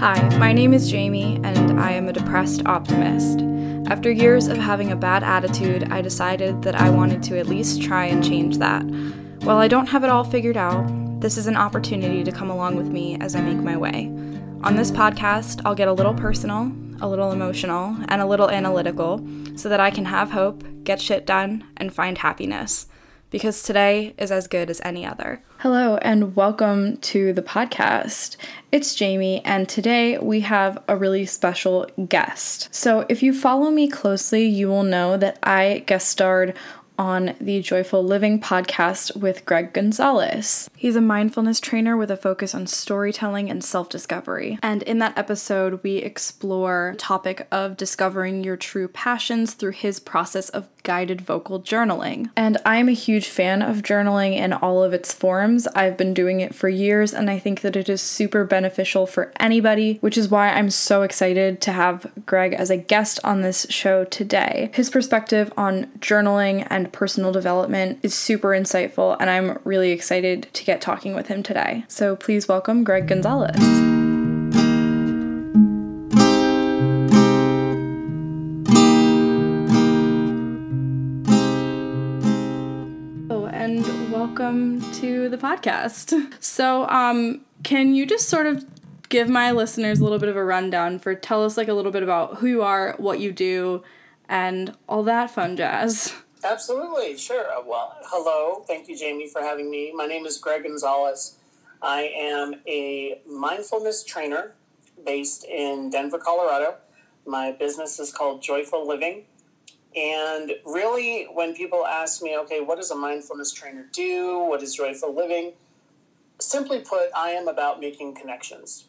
Hi, my name is Jamie, and I am a depressed optimist. After years of having a bad attitude, I decided that I wanted to at least try and change that. While I don't have it all figured out, this is an opportunity to come along with me as I make my way. On this podcast, I'll get a little personal, a little emotional, and a little analytical so that I can have hope, get shit done, and find happiness because today is as good as any other. Hello, and welcome to the podcast. It's Jamie, and today we have a really special guest. So, if you follow me closely, you will know that I guest starred on the Joyful Living podcast with Greg Gonzalez. He's a mindfulness trainer with a focus on storytelling and self-discovery. And in that episode, we explore the topic of discovering your true passions through his process of guided vocal journaling. And I'm a huge fan of journaling in all of its forms. I've been doing it for years and I think that it is super beneficial for anybody, which is why I'm so excited to have Greg as a guest on this show today. His perspective on journaling and personal development is super insightful and I'm really excited to get talking with him today. So please welcome Greg Gonzalez. And welcome to the podcast. So, um, can you just sort of give my listeners a little bit of a rundown for tell us like a little bit about who you are, what you do, and all that fun jazz? Absolutely, sure. Uh, well, hello. Thank you, Jamie, for having me. My name is Greg Gonzalez. I am a mindfulness trainer based in Denver, Colorado. My business is called Joyful Living. And really, when people ask me, okay, what does a mindfulness trainer do? What is joyful living? Simply put, I am about making connections.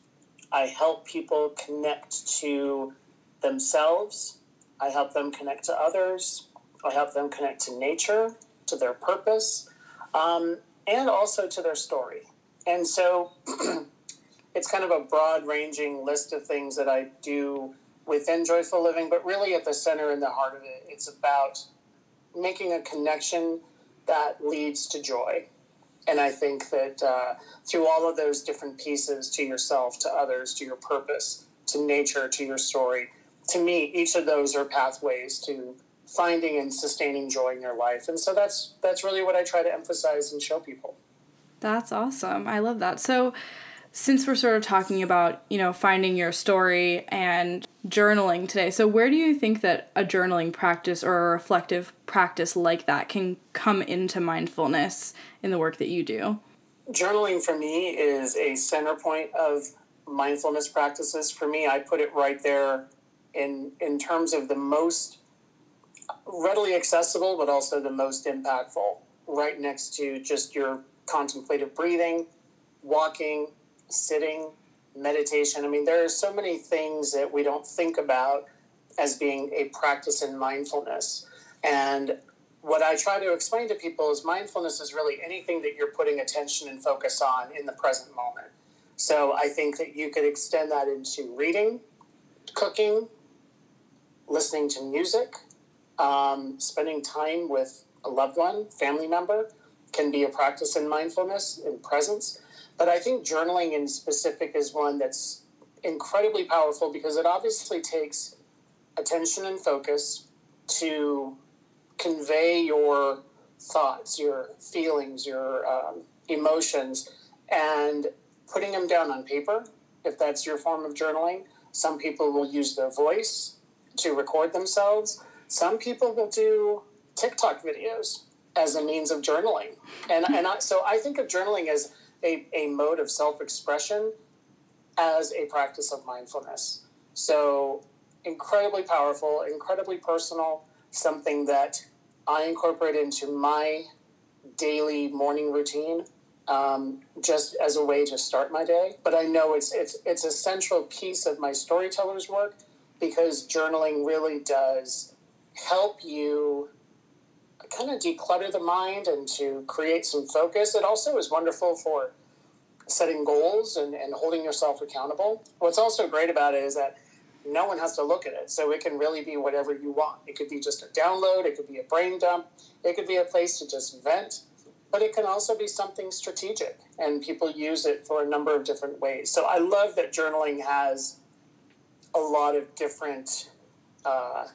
I help people connect to themselves, I help them connect to others, I help them connect to nature, to their purpose, um, and also to their story. And so it's kind of a broad ranging list of things that I do within joyful living, but really at the center and the heart of it, it's about making a connection that leads to joy. And I think that uh, through all of those different pieces to yourself, to others, to your purpose, to nature, to your story, to me, each of those are pathways to finding and sustaining joy in your life. And so that's that's really what I try to emphasize and show people. That's awesome. I love that. So since we're sort of talking about, you know, finding your story and journaling today, so where do you think that a journaling practice or a reflective practice like that can come into mindfulness in the work that you do? Journaling for me is a center point of mindfulness practices. For me, I put it right there in in terms of the most readily accessible but also the most impactful, right next to just your contemplative breathing, walking, sitting, meditation. I mean, there are so many things that we don't think about as being a practice in mindfulness. And what I try to explain to people is mindfulness is really anything that you're putting attention and focus on in the present moment. So I think that you could extend that into reading, cooking, listening to music, um, spending time with a loved one, family member can be a practice in mindfulness, in presence. But I think journaling in specific is one that's incredibly powerful because it obviously takes attention and focus to convey your thoughts, your feelings, your um, emotions, and putting them down on paper, if that's your form of journaling. Some people will use their voice to record themselves. Some people will do TikTok videos as a means of journaling. And, and I, so I think of journaling as a, a mode of self expression as a practice of mindfulness. So, incredibly powerful, incredibly personal, something that I incorporate into my daily morning routine. Um, just as a way to start my day, but I know it's it's it's a central piece of my storyteller's work because journaling really does help you kind of declutter the mind and to create some focus. It also is wonderful for setting goals and, and holding yourself accountable. What's also great about it is that no one has to look at it. So it can really be whatever you want. It could be just a download, it could be a brain dump, it could be a place to just vent. but it can also be something strategic, and people use it for a number of different ways. So I love that journaling has a lot of different uh,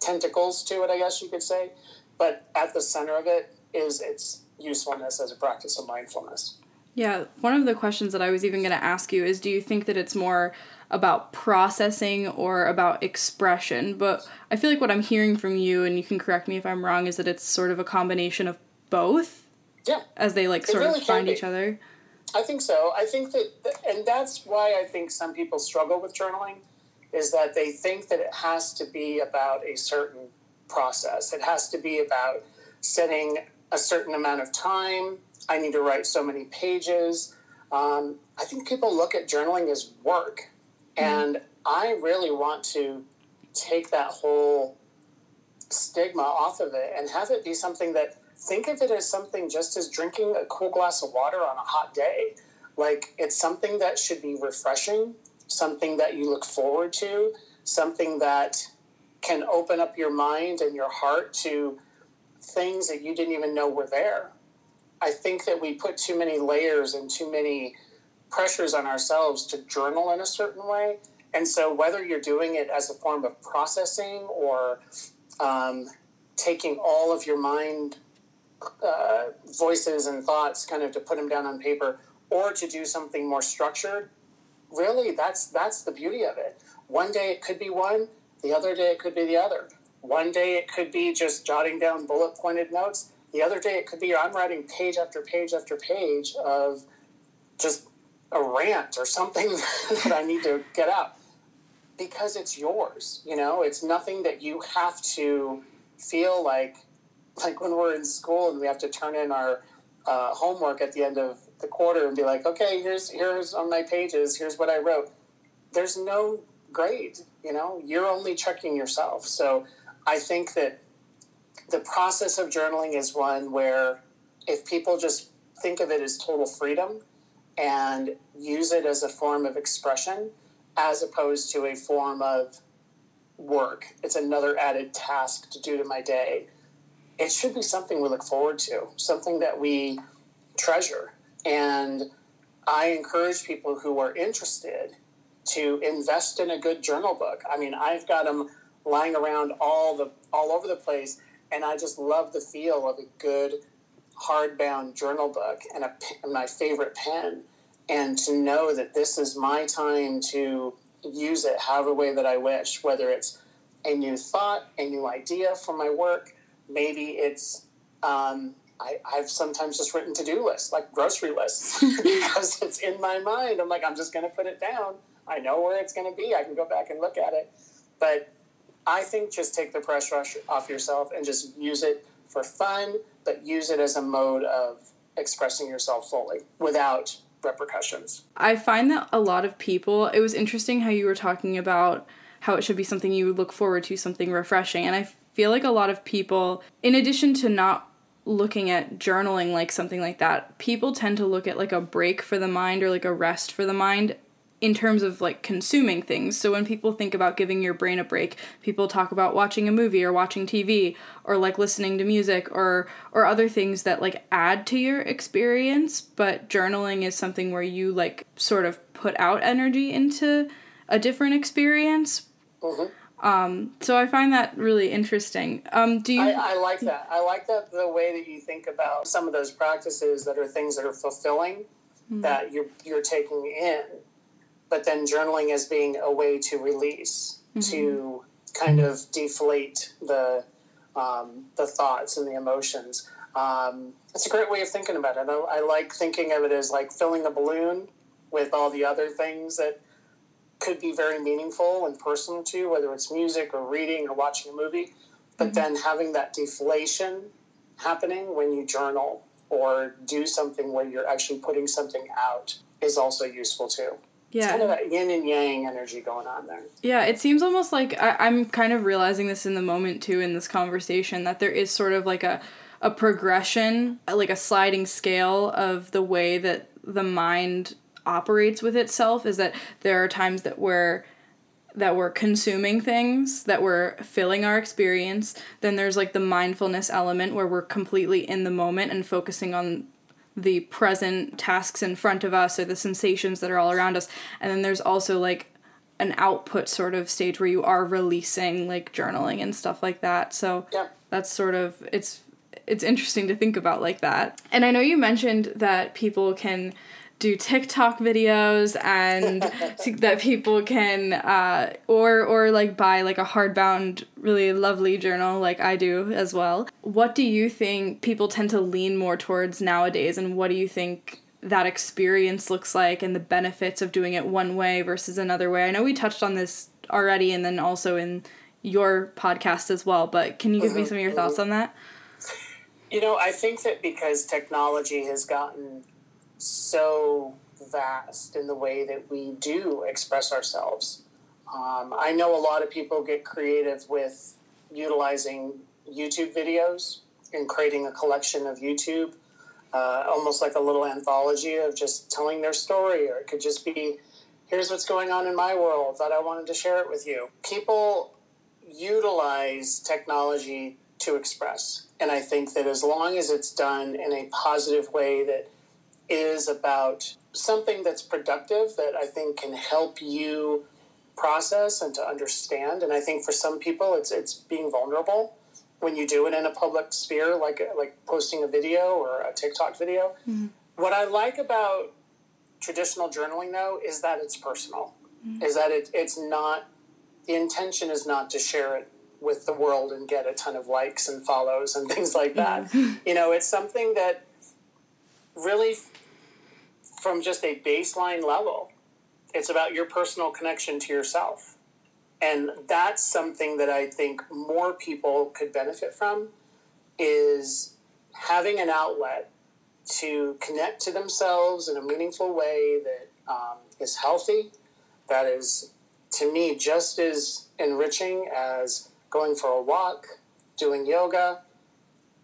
tentacles to it, I guess you could say. But at the center of it is its usefulness as a practice of mindfulness. Yeah, one of the questions that I was even going to ask you is do you think that it's more about processing or about expression? But I feel like what I'm hearing from you, and you can correct me if I'm wrong, is that it's sort of a combination of both. Yeah. As they like sort really of find each other. I think so. I think that, and that's why I think some people struggle with journaling, is that they think that it has to be about a certain process. It has to be about setting a certain amount of time. I need to write so many pages. Um, I think people look at journaling as work. Mm-hmm. And I really want to take that whole stigma off of it and have it be something that think of it as something just as drinking a cool glass of water on a hot day. Like it's something that should be refreshing, something that you look forward to, something that can open up your mind and your heart to things that you didn't even know were there. I think that we put too many layers and too many pressures on ourselves to journal in a certain way. And so, whether you're doing it as a form of processing or um, taking all of your mind uh, voices and thoughts kind of to put them down on paper or to do something more structured really that's that's the beauty of it. One day it could be one the other day it could be the other. One day it could be just jotting down bullet pointed notes. The other day it could be i'm writing page after page after page of just a rant or something that i need to get out. Because it's yours you know? It's nothing that you have to feel like like when we're in school and we have to turn in our uh, homework at the end of the quarter and be like, okay, here's here's on my pages, here's what I wrote. There's no grade, you know. You're only checking yourself. So I think that the process of journaling is one where if people just think of it as total freedom and use it as a form of expression as opposed to a form of work. It's another added task to do to my day it should be something we look forward to, something that we treasure. And I encourage people who are interested to invest in a good journal book. I mean, I've got them lying around all the all over the place, and I just love the feel of a good hardbound journal book and a my favorite pen, and to know that this is my time to use it however way that I wish, whether it's a new thought, a new idea for my work, maybe it's um, I, have sometimes just written to do lists, like grocery lists, because it's in my mind. I'm like, I'm just going to put it down. I know where it's going to be. I can go back and look at it. But I think just take the pressure off yourself and just use it for fun, but use it as a mode of expressing yourself fully without repercussions. I find that a lot of people, it was interesting how you were talking about how it should be something you look forward to, something refreshing. And I feel like a lot of people, in addition to not looking at journaling like something like that, people tend to look at like a break for the mind or like a rest for the mind in terms of like consuming things. So when people think about giving your brain a break, people talk about watching a movie or watching TV or like listening to music or or other things that like add to your experience, but journaling is something where you like sort of put out energy into a different experience. Mm-hmm. Um, so I find that really interesting. Um, do you? I, I, like that. I like that the way that you think about some of those practices that are things that are fulfilling mm-hmm. that you're you're taking in, but then journaling as being a way to release, mm-hmm. to kind of deflate the um, the thoughts and the emotions. Um, it's a great way of thinking about it. I, I like thinking of it as like filling a balloon with all the other things that could be very meaningful and personal to, you, whether it's music or reading or watching a movie. But mm-hmm. then having that deflation happening when you journal or do something where you're actually putting something out is also useful too. Yeah. It's kind of that yin and yang energy going on there. Yeah, it seems almost like I, I'm kind of realizing this in the moment too in this conversation that there is sort of like a a progression, like a sliding scale of the way that the mind operates with itself is that there are times that we're that we're consuming things, that we're filling our experience. Then there's like the mindfulness element where we're completely in the moment and focusing on the present tasks in front of us or the sensations that are all around us. And then there's also like an output sort of stage where you are releasing like journaling and stuff like that. So Yep. that's sort of it's it's interesting to think about like that. And I know you mentioned that people can do TikTok videos and that people can uh, or or like buy like a hardbound really lovely journal like I do as well. What do you think people tend to lean more towards nowadays and what do you think that experience looks like and the benefits of doing it one way versus another way? I know we touched on this already and then also in your podcast as well, but can you give me some of your thoughts on that? You know, I think that because technology has gotten so vast in the way that we do express ourselves, um, I know a lot of people get creative with utilizing YouTube videos and creating a collection of YouTube, uh, almost like a little anthology of just telling their story, or it could just be, here's what's going on in my world that I wanted to share it with you. People utilize technology to express. And I think that as long as it's done in a positive way that is about something that's productive, that I think can help you process and to understand. And I think for some people, it's it's being vulnerable when you do it in a public sphere, like like posting a video or a TikTok video. Mm-hmm. What I like about traditional journaling, though, is that it's personal. Mm-hmm. Is that it, it's not the intention is not to share it with the world and get a ton of likes and follows and things like that. Mm-hmm. You know, it's something that really, from just a baseline level, it's about your personal connection to yourself. And that's something that I think more people could benefit from is having an outlet to connect to themselves in a meaningful way that um, is healthy, that is, to me, just as enriching as going for a walk, doing yoga,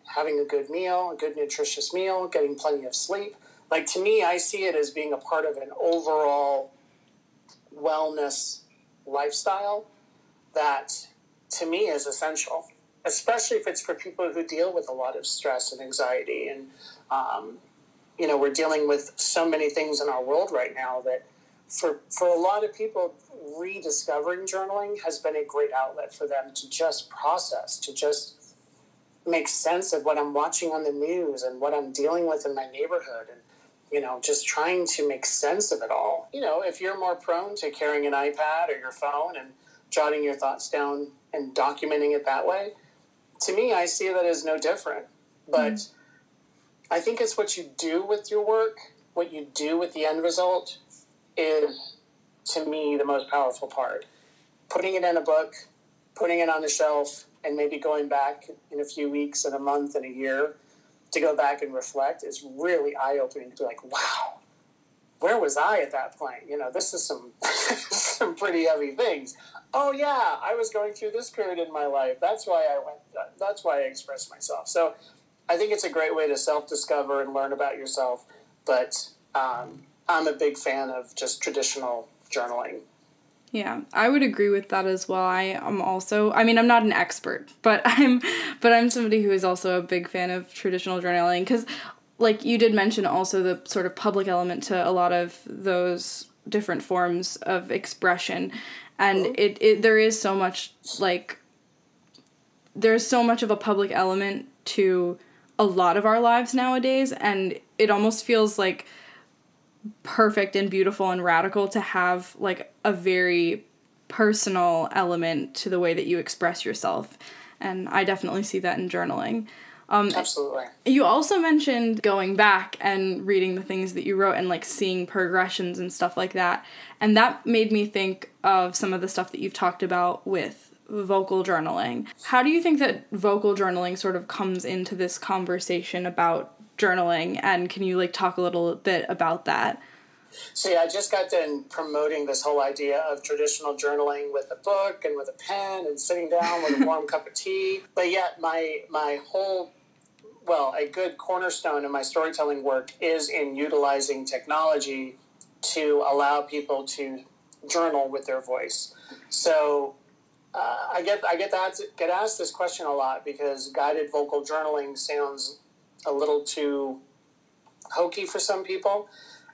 having a good meal, a good nutritious meal, getting plenty of sleep. Like to me, I see it as being a part of an overall wellness lifestyle that to me is essential, especially if it's for people who deal with a lot of stress and anxiety. And, um, you know, we're dealing with so many things in our world right now that for, for a lot of people, rediscovering journaling has been a great outlet for them to just process, to just make sense of what I'm watching on the news and what I'm dealing with in my neighborhood and you know just trying to make sense of it all. You know, if you're more prone to carrying an iPad or your phone and jotting your thoughts down and documenting it that way, to me I see that as no different. But mm. I think it's what you do with your work, what you do with the end result is to me the most powerful part. Putting it in a book, putting it on the shelf, and maybe going back in a few weeks and a month and a year to go back and reflect is really eye opening to be like, wow, where was I at that point? You know, this is some some pretty heavy things. Oh yeah, I was going through this period in my life. That's why I went. That's why I expressed myself. So, I think it's a great way to self discover and learn about yourself. But um, I'm a big fan of just traditional journaling. Yeah, I would agree with that as well. I am also I mean, I'm not an expert, but I'm but I'm somebody who is also a big fan of traditional journaling cuz like you did mention also the sort of public element to a lot of those different forms of expression and mm-hmm. it, it there is so much like there's so much of a public element to a lot of our lives nowadays and it almost feels like perfect and beautiful and radical to have like a very personal element to the way that you express yourself. And I definitely see that in journaling. Um, Absolutely. You also mentioned going back and reading the things that you wrote and like seeing progressions and stuff like that. And that made me think of some of the stuff that you've talked about with vocal journaling. How do you think that vocal journaling sort of comes into this conversation about journaling and can you like talk a little bit about that See, I just got done promoting this whole idea of traditional journaling with a book and with a pen and sitting down with a warm cup of tea. But yet, my my whole well, a good cornerstone of my storytelling work is in utilizing technology to allow people to journal with their voice. So uh, I get I get that get asked this question a lot because guided vocal journaling sounds a little too hokey for some people.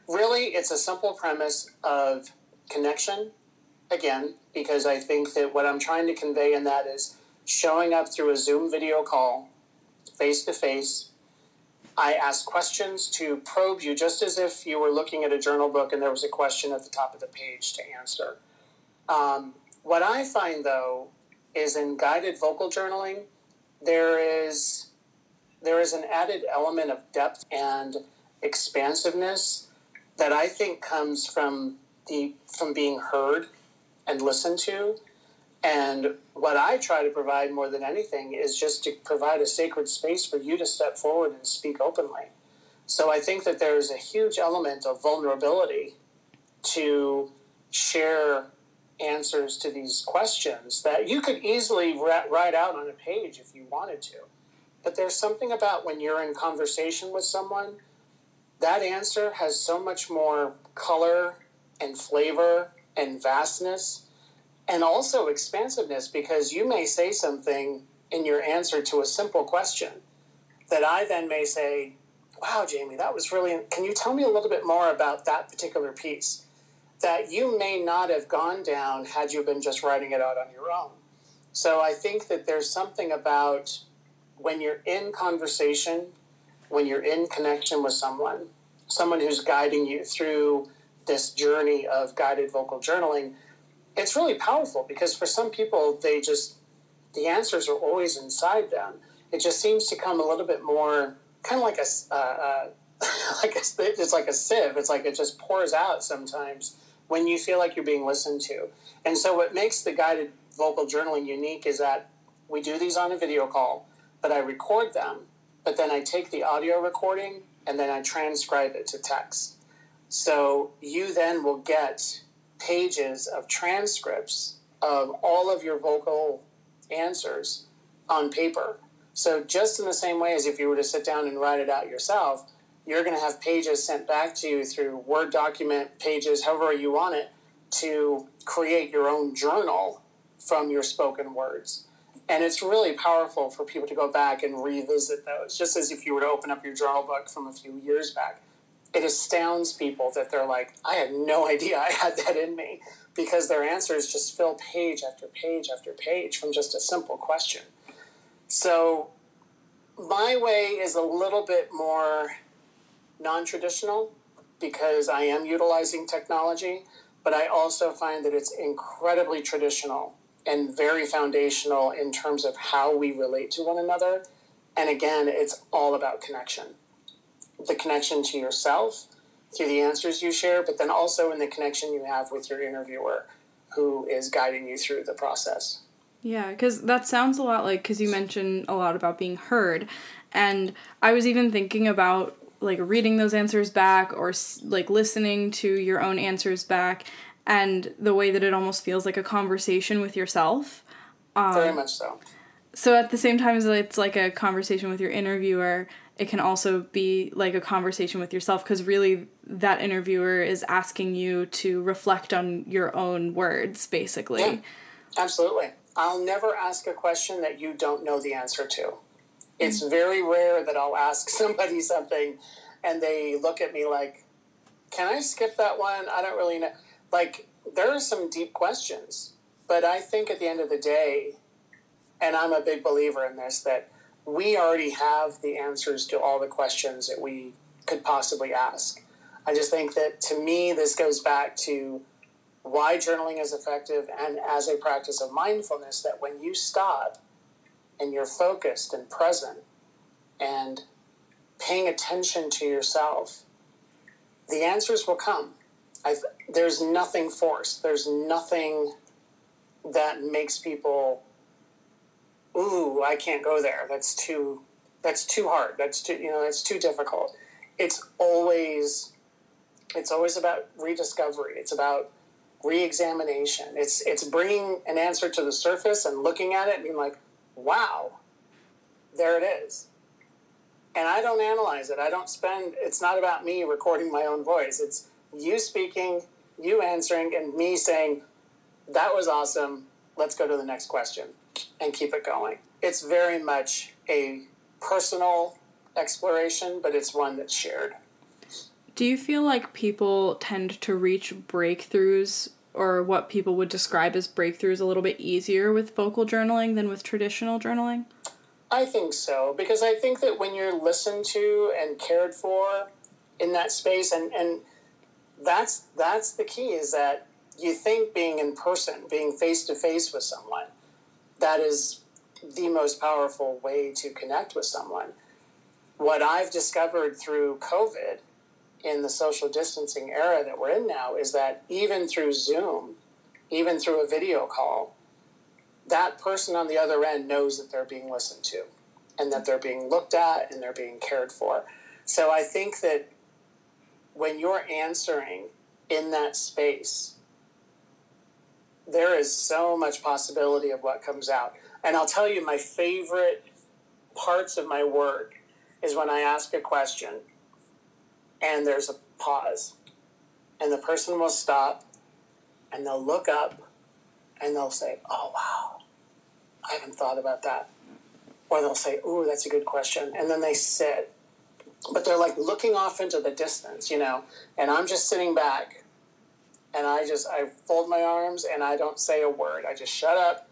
Really, it's a simple premise of connection. Again, because I think that what I'm trying to convey in that is showing up through a Zoom video call, face to face. I ask questions to probe you just as if you were looking at a journal book and there was a question at the top of the page to answer. Um, what I find though is in guided vocal journaling, there is there is an added element of depth and expansiveness that I think comes from the from being heard and listened to. And what I try to provide more than anything is just to provide a sacred space for you to step forward and speak openly. So I think that there's a huge element of vulnerability to share answers to these questions that you could easily write out on a page if you wanted to. But there's something about when you're in conversation with someone, that answer has so much more color and flavor and vastness and also expansiveness because you may say something in your answer to a simple question that I then may say, Wow, Jamie, that was really. Can you tell me a little bit more about that particular piece that you may not have gone down had you been just writing it out on your own? So I think that there's something about when you're in conversation, when you're in connection with someone, someone who's guiding you through this journey of guided vocal journaling, it's really powerful because for some people, they just, the answers are always inside them. It just seems to come a little bit more, kind of like a, uh, uh, like it's like a sieve. It's like it just pours out sometimes when you feel like you're being listened to. And so, what makes the guided vocal journaling unique is that we do these on a video call but I record them, but then I take the audio recording and then I transcribe it to text. So you then will get pages of transcripts of all of your vocal answers on paper. So just in the same way as if you were to sit down and write it out yourself, you're going to have pages sent back to you through Word document pages, however you want it, to create your own journal from your spoken words. And it's really powerful for people to go back and revisit those, just as if you were to open up your journal book from a few years back. It astounds people that they're like, I had no idea I had that in me, because their answers just fill page after page after page from just a simple question. So, my way is a little bit more non traditional because I am utilizing technology, but I also find that it's incredibly traditional and very foundational in terms of how we relate to one another. And again, it's all about connection the connection to yourself through the answers you share, but then also in the connection you have with your interviewer who is guiding you through the process. Yeah, because that sounds a lot like, because you mentioned a lot about being heard. And I was even thinking about like reading those answers back or like listening to your own answers back and the way that it almost feels like a conversation with yourself. Um, Very much so. So at the same time as it's like a conversation with your interviewer, it can also be like a conversation with yourself because really that interviewer is asking you to reflect on your own words, basically. Yeah, absolutely. I'll never ask a question that you don't know the answer to. It's mm-hmm. very rare that I'll ask somebody something and they look at me like, can I skip that one? I don't really know like there are some deep questions, but I think at the end of the day, and I'm a big believer in this, that we already have the answers to all the questions that we could possibly ask. I just think that to me, this goes back to why journaling is effective and as a practice of mindfulness that when you stop and you're focused and present and paying attention to yourself, the answers will come. I, there's nothing forced. There's nothing that makes people, ooh, I can't go there. That's too, that's too hard. That's too, you know, that's too difficult. It's always, it's always about rediscovery. It's about re-examination. It's it's bringing an answer to the surface and looking at it and being like, wow, there it is. And I don't analyze it. I don't spend. It's not about me recording my own voice. It's you speaking you answering, and me saying, that was awesome. Let's go to the next question and keep it going. It's very much a personal exploration, but it's one that's shared. Do you feel like people tend to reach breakthroughs or what people would describe as breakthroughs a little bit easier with vocal journaling than with traditional journaling? I think so because I think that when you're listened to and cared for in that space and and that's that's the key is that you think being in person, being face to face with someone, that is the most powerful way to connect with someone. What I've discovered through COVID in the social distancing era that we're in now is that even through Zoom, even through a video call, that person on the other end knows that they're being listened to and that they're being looked at and they're being cared for. So I think that when you're answering in that space, there is so much possibility of what comes out. And I'll tell you, my favorite parts of my work is when I ask a question and there's a pause, and the person will stop and they'll look up and they'll say, Oh, wow, I haven't thought about that. Or they'll say, Ooh, that's a good question. And then they sit. But they're like looking off into the distance, you know, and I'm just sitting back and I just I fold my arms and I don't say a word. I just shut up.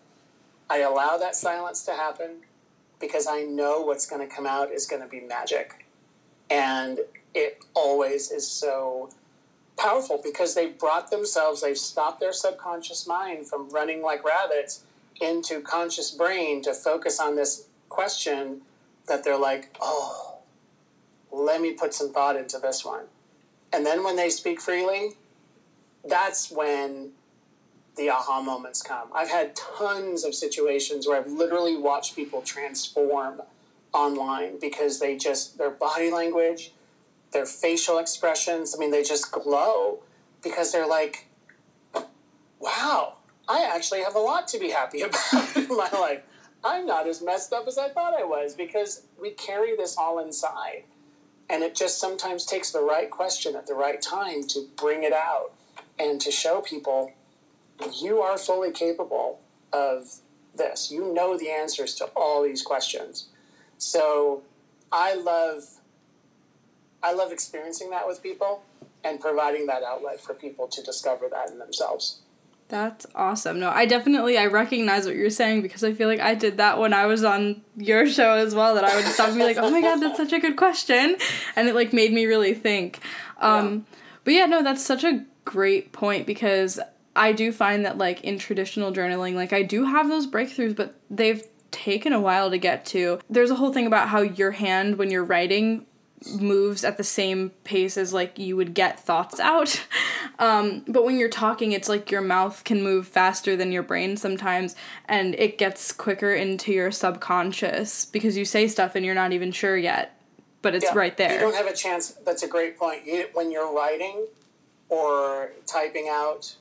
I allow that silence to happen because I know what's going to come out is going to be magic. And it always is so powerful because they've brought themselves, they've stopped their subconscious mind from running like rabbits into conscious brain to focus on this question that they're like, oh, let me put some thought into this one. And then when they speak freely, that's when the aha moments come. I've had tons of situations where I've literally watched people transform online because they just, their body language, their facial expressions, I mean, they just glow because they're like, wow, I actually have a lot to be happy about in my life. I'm not as messed up as I thought I was because we carry this all inside. And it just sometimes takes the right question at the right time to bring it out and to show people you are fully capable of this. You know the answers to all these questions. So I love I love experiencing that with people and providing that outlet for people to discover that in themselves. That's awesome. No, I definitely I recognize what you're saying because I feel like I did that when I was on your show as well. That I would stop and be like, "Oh my god, that's such a good question," and it like made me really think. Um, yeah. But yeah, no, that's such a great point because I do find that like in traditional journaling, like I do have those breakthroughs, but they've taken a while to get to. There's a whole thing about how your hand when you're writing moves at the same pace as like you would get thoughts out. Um, but when you're talking, it's like your mouth can move faster than your brain sometimes, and it gets quicker into your subconscious because you say stuff and you're not even sure yet, but it's yeah, right there. You don't have a chance. That's a great point. You, when you're writing, or typing out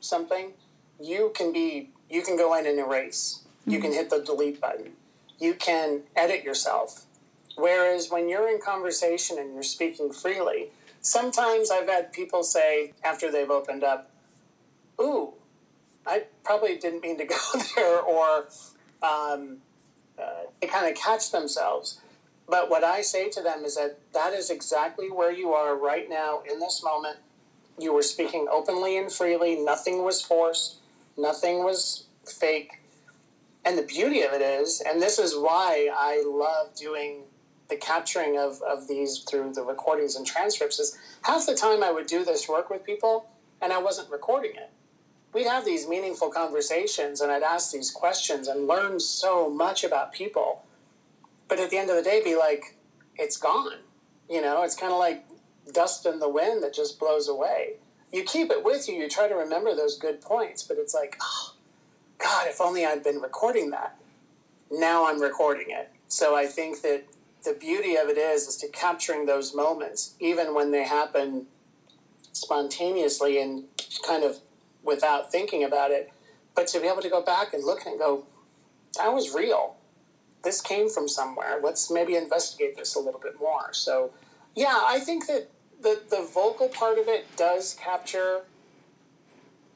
something, you can be you can go in and erase. You can hit the delete button. You can edit yourself. Whereas when you're in conversation and you're speaking freely, sometimes I've had people say after they've opened up, "Ooh, I probably didn't mean to go there," or um, uh, they kind of catch themselves. But what I say to them is that that is exactly where you are right now in this moment you were speaking openly and freely. Nothing was forced. Nothing was fake. And the beauty of it is, and this is why I love doing the capturing of, of these through the recordings and transcripts, is half the time I would do this work with people and I wasn't recording it. We'd have these meaningful conversations and I'd ask these questions and learn so much about people. But at the end of the day, be like, it's gone. You know, it's kind of like dust in the wind that just blows away. You keep it with you, you try to remember those good points, but it's like, oh, God, if only I'd been recording that. Now I'm recording it. So I think that the beauty of it is is to capturing those moments, even when they happen spontaneously and kind of without thinking about it, but to be able to go back and look and go, that was real. This came from somewhere. Let's maybe investigate this a little bit more. So yeah, I think that the, the vocal part of it does capture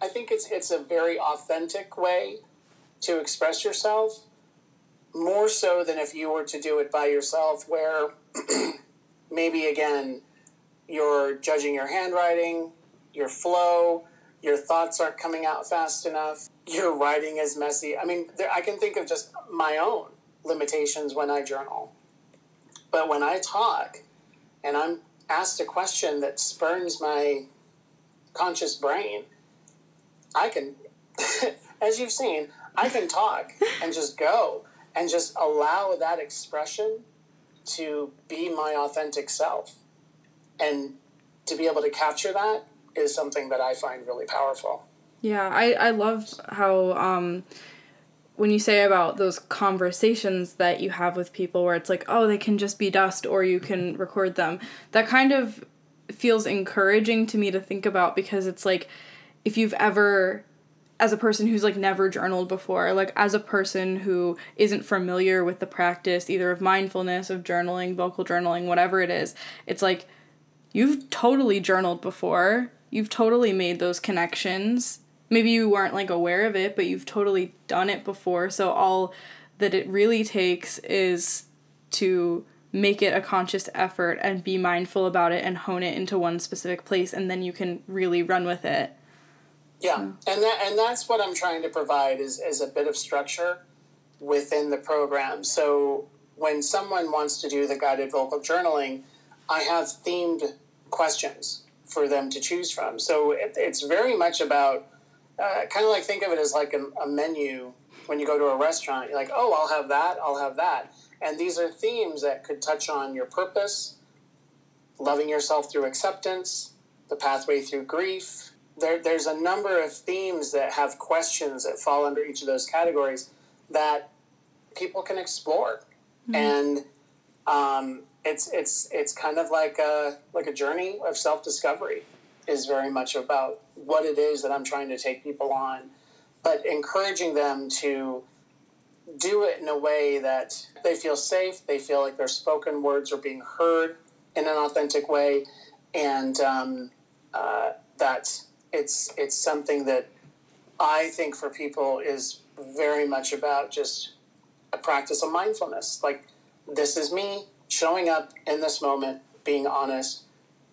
I think it's it's a very authentic way to express yourself, more so than if you were to do it by yourself, where maybe again you're judging your handwriting, your flow, your thoughts aren't coming out fast enough, your writing is messy. I mean, there, I can think of just my own limitations when I journal. But when I talk and I'm asked a question that spurns my conscious brain, I can, as you've seen, I can talk and just go and just allow that expression to be my authentic self. And to be able to capture that is something that I find really powerful. Yeah, I, I love how um, when you say about those conversations that you have with people where it's like, oh, they can just be dust or you can record them, that kind of feels encouraging to me to think about because it's like if you've ever as a person who's like never journaled before, like as a person who isn't familiar with the practice either of mindfulness, of journaling, vocal journaling, whatever it is, it's like you've totally journaled before. You've totally made those connections. Maybe you weren't like aware of it, but you've totally done it before. So all that it really takes is to make it a conscious effort and be mindful about it and hone it into one specific place and then you can really run with it. Yeah, and that and that's what I'm trying to provide is is a bit of structure within the program. So when someone wants to do the guided vocal journaling, I have themed questions for them to choose from. So it, it's very much about uh, kind of like think of it as like a, a menu when you go to a restaurant. You're like, oh, I'll have that, I'll have that, and these are themes that could touch on your purpose, loving yourself through acceptance, the pathway through grief there, there's a number of themes that have questions that fall under each of those categories that people can explore, mm-hmm. and um, it's it's it's kind of like a like a journey of self discovery. Is very much about what it is that I'm trying to take people on, but encouraging them to do it in a way that they feel safe, they feel like their spoken words are being heard in an authentic way, and um, uh, that it's it's something that I think for people is very much about just a practice of mindfulness. Like this is me showing up in this moment, being honest,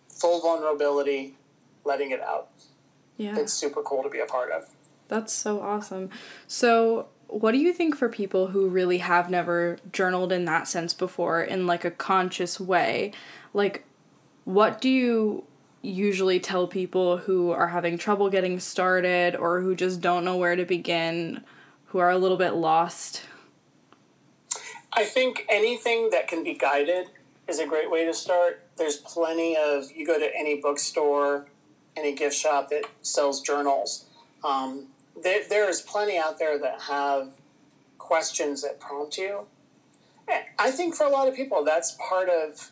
full vulnerability, letting it out. Yeah. It's super cool to be a part of. That's so awesome. So, what do you think for people who really have never journaled in that sense before in like a conscious way? Like what do you usually tell people who are having trouble getting started or who just don't know where to begin, who are a little bit lost? I think anything that can be guided is a great way to start. There's plenty of, you go to any bookstore, any gift shop that sells journals. Um, there, there is plenty out there that have questions that prompt you. I think for a lot of people, that's part of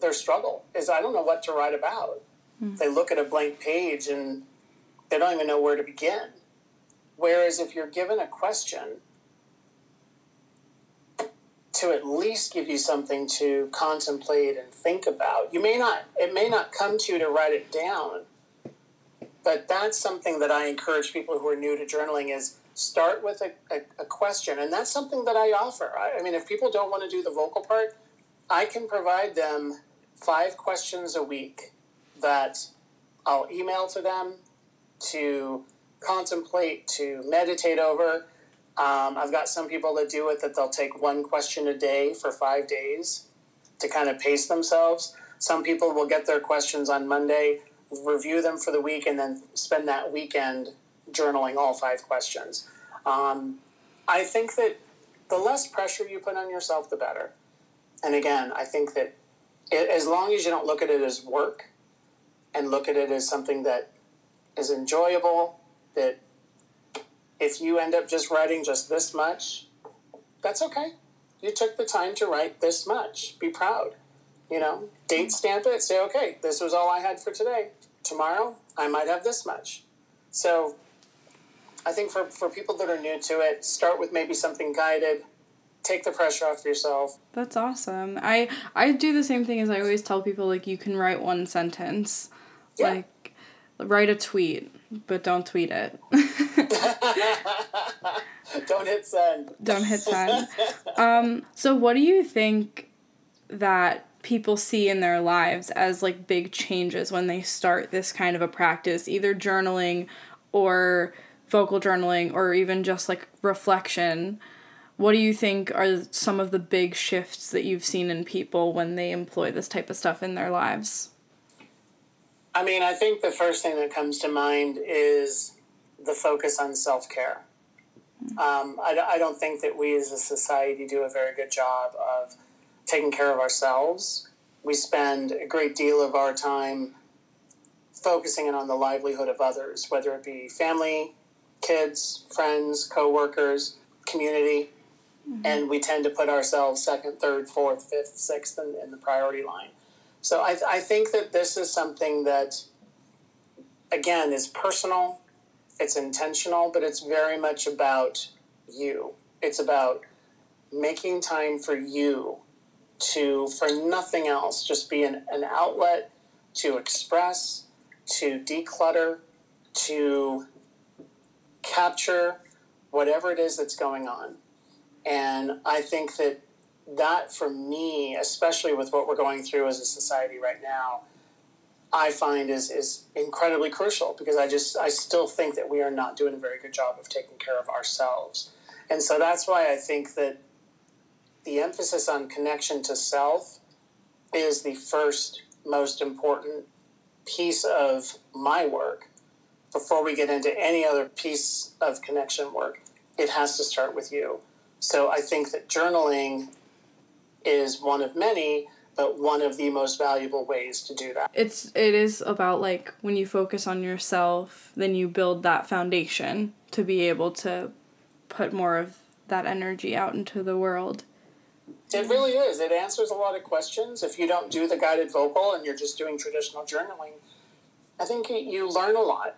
their struggle is I don't know what to write about. Mm. They look at a blank page and they don't even know where to begin. Whereas if you're given a question to at least give you something to contemplate and think about, you may not, it may not come to you to write it down, but that's something that I encourage people who are new to journaling is start with a, a, a question. And that's something that I offer. I, I mean, if people don't want to do the vocal part, I can provide them five questions a week that I'll email to them to contemplate, to meditate over. Um, I've got some people that do it that they'll take one question a day for five days to kind of pace themselves. Some people will get their questions on Monday, review them for the week, and then spend that weekend journaling all five questions. Um, I think that the less pressure you put on yourself, the better. And again, I think that it, as long as you don't look at it as work, and look at it as something that is enjoyable, that if you end up just writing just this much, that's okay. You took the time to write this much. Be proud. You know, date stamp it, say, okay, this was all I had for today. Tomorrow, I might have this much. So I think for, for people that are new to it, start with maybe something guided. Take the pressure off yourself. That's awesome. I I do the same thing as I always tell people like you can write one sentence yeah. Like write a tweet, but don't tweet it. don't hit send. Don't hit send. Um, so, what do you think that people see in their lives as like big changes when they start this kind of a practice, either journaling or vocal journaling or even just like reflection? What do you think are some of the big shifts that you've seen in people when they employ this type of stuff in their lives? I mean, I think the first thing that comes to mind is the focus on self care. Um, I, I don't think that we as a society do a very good job of taking care of ourselves. We spend a great deal of our time focusing in on the livelihood of others, whether it be family, kids, friends, coworkers, community, mm-hmm. and we tend to put ourselves second, third, fourth, fifth, sixth in, in the priority line. So I, I think that this is something that, again, is personal, it's intentional, but it's very much about you. It's about making time for you to, for nothing else, just be an, an outlet to express, to declutter, to capture whatever it is that's going on. And I think that that for me, especially with what we're going through as a society right now, I find is is incredibly crucial because I just I still think that we are not doing a very good job of taking care of ourselves. And so that's why I think that the emphasis on connection to self is the first most important piece of my work before we get into any other piece of connection work. It has to start with you. So I think that journaling is one of many but one of the most valuable ways to do that. It's it is about like when you focus on yourself, then you build that foundation to be able to put more of that energy out into the world. It really is. It answers a lot of questions. If you don't do the guided vocal and you're just doing traditional journaling, I think you learn a lot.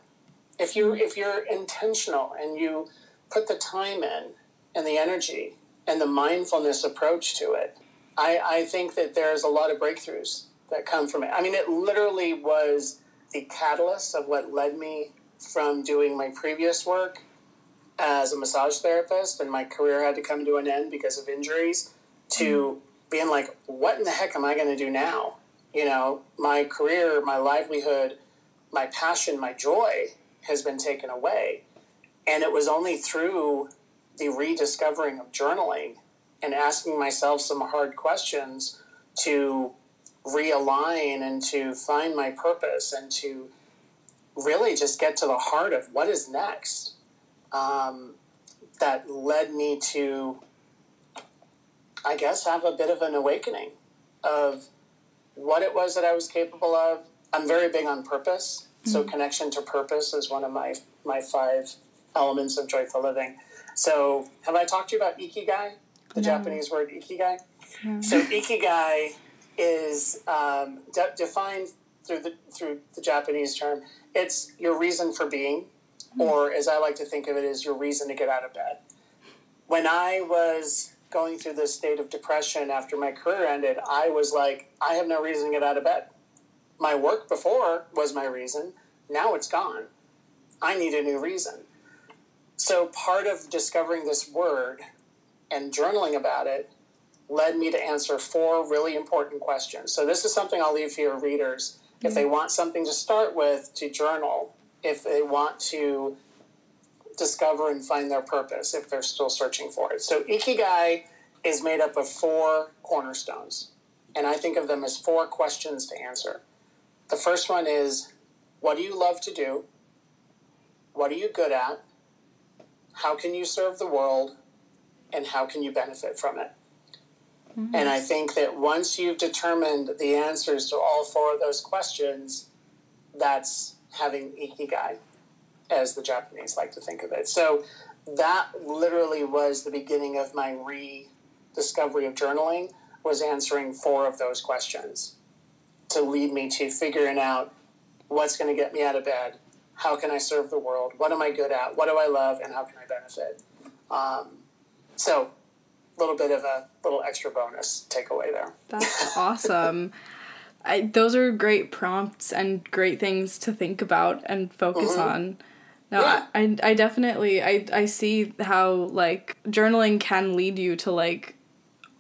If you if you're intentional and you put the time in and the energy and the mindfulness approach to it, I, I think that there's a lot of breakthroughs that come from it. I mean, it literally was the catalyst of what led me from doing my previous work as a massage therapist, and my career had to come to an end because of injuries, to mm-hmm. being like, what in the heck am I going to do now? You know, my career, my livelihood, my passion, my joy has been taken away. And it was only through the rediscovering of journaling and asking myself some hard questions to realign and to find my purpose and to really just get to the heart of what is next um, that led me to i guess have a bit of an awakening of what it was that i was capable of. I'm very big on purpose. Mm-hmm. so connection to purpose is one of my my five elements of joyful living. So have i talked to you about ikigai the no. Japanese word ikigai. No. So ikigai is um, de- defined through the through the Japanese term. It's your reason for being, mm. or as I like to think of it, is your reason to get out of bed. When I was going through this state of depression after my career ended, I was like, I have no reason to get out of bed. My work before was my reason. Now it's gone. I need a new reason. So part of discovering this word and journaling about it led me to answer four really important questions. So this is something I'll leave for your readers mm-hmm. if they want something to start with to journal, if they want to discover and find their purpose, if they're still searching for it. So Ikigai is made up of four cornerstones, and I think of them as four questions to answer. The first one is what do you love to do? What are you good at? How can you serve the world? And how can you benefit from it? Mm-hmm. And I think that once you've determined the answers to all four of those questions, that's having ikigai, as the Japanese like to think of it. So that literally was the beginning of my rediscovery of journaling was answering four of those questions to lead me to figuring out what's going to get me out of bed how can i serve the world what am i good at what do i love and how can i benefit um, so, a little bit of a little extra bonus takeaway there. That's awesome. I, those are great prompts and great things to think about and focus mm-hmm. on. No, yeah. I, I definitely I, I see how like journaling can lead you to like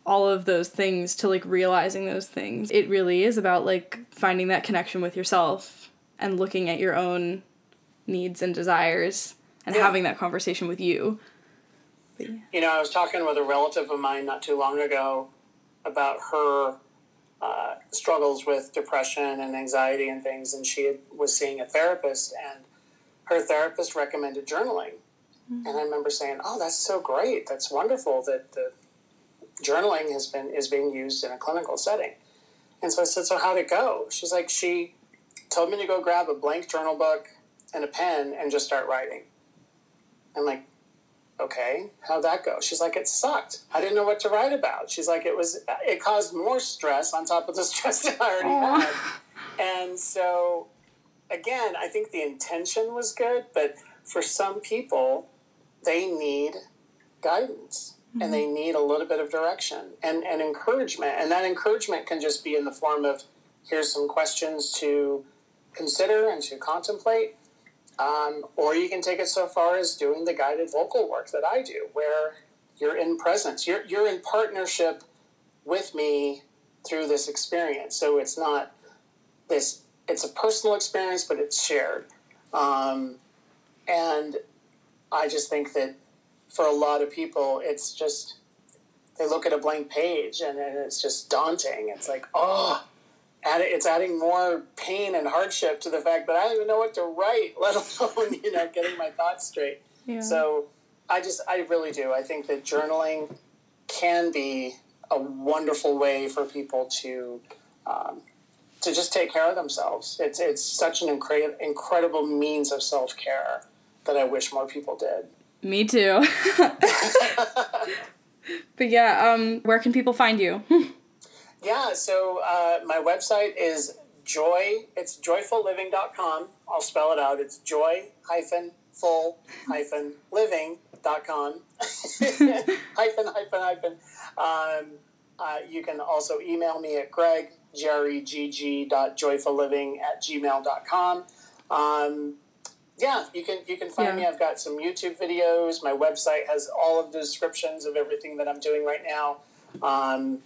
all of those things to like realizing those things. It really is about like finding that connection with yourself and looking at your own needs and desires and yeah. having that conversation with you. Yeah. You know, I was talking with a relative of mine not too long ago about her uh, struggles with depression and anxiety and things, and she had, was seeing a therapist, and her therapist recommended journaling. Mm-hmm. And I remember saying, "Oh, that's so great! That's wonderful that the journaling has been is being used in a clinical setting." And so I said, "So how'd it go?" She's like, "She told me to go grab a blank journal book and a pen and just start writing." I'm like, okay, how'd that go? She's like, it sucked. I didn't know what to write about. She's like, it was, it caused more stress on top of the stress that I already Aww. had. And so, again, I think the intention was good, but for some people, they need guidance mm-hmm. and they need a little bit of direction and, and encouragement. And that encouragement can just be in the form of here's some questions to consider and to contemplate um, or you can take it so far as doing the guided vocal work that I do, where you're in presence, you're, you're in partnership with me through this experience. So it's not this, it's a personal experience, but it's shared. Um, and I just think that for a lot of people, it's just, they look at a blank page and, and it's just daunting. It's like, oh, add, it's adding more pain and hardship to the fact that I don't even know what to write, let alone you know getting my thoughts straight. Yeah. So I just I really do. I think that journaling can be a wonderful way for people to um, to just take care of themselves. It's it's such an incre- incredible means of self care that I wish more people did. Me too. but yeah, um, where can people find you? Yeah, so uh, my website is joy, it's joyfulliving.com. I'll spell it out. It's joy hyphen full hyphen living.com. hyphen, hyphen, hyphen. Um, uh, you can also email me at gregg, G-R-E-G-G dot joyfulliving at gmail.com. Um, yeah, you can you can find yeah. me. I've got some YouTube videos. My website has all of the descriptions of everything that I'm doing right now. Um,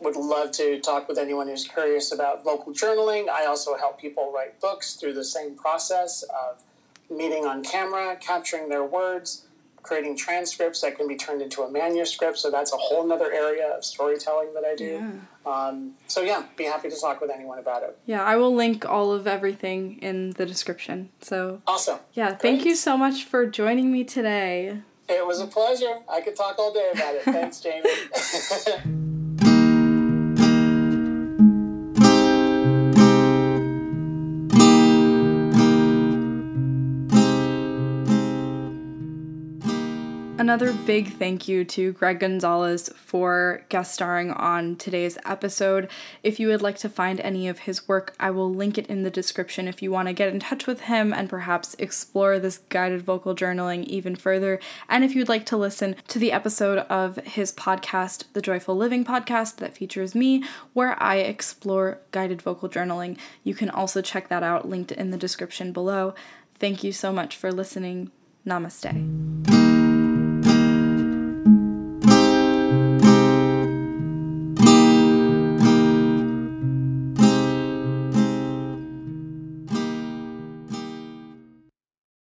would love to talk with anyone who's curious about vocal journaling. I also help people write books through the same process of meeting on camera, capturing their words, creating transcripts that can be turned into a manuscript. So that's a whole other area of storytelling that I do. Yeah. Um, so yeah, be happy to talk with anyone about it. Yeah, I will link all of everything in the description. So awesome. Yeah, Great. thank you so much for joining me today. It was a pleasure. I could talk all day about it. Thanks, Jamie. Another big thank you to Gregg Gonzalez for guest starring on today's episode. If you would like to find any of his work, I will link it in the description if you want to get in touch with him and perhaps explore this guided vocal journaling even further. And if you'd like to listen to the episode of his podcast, the Joyful Living podcast, that features me, where I explore guided vocal journaling, you can also check that out linked in the description below. Thank you so much for listening. Namaste.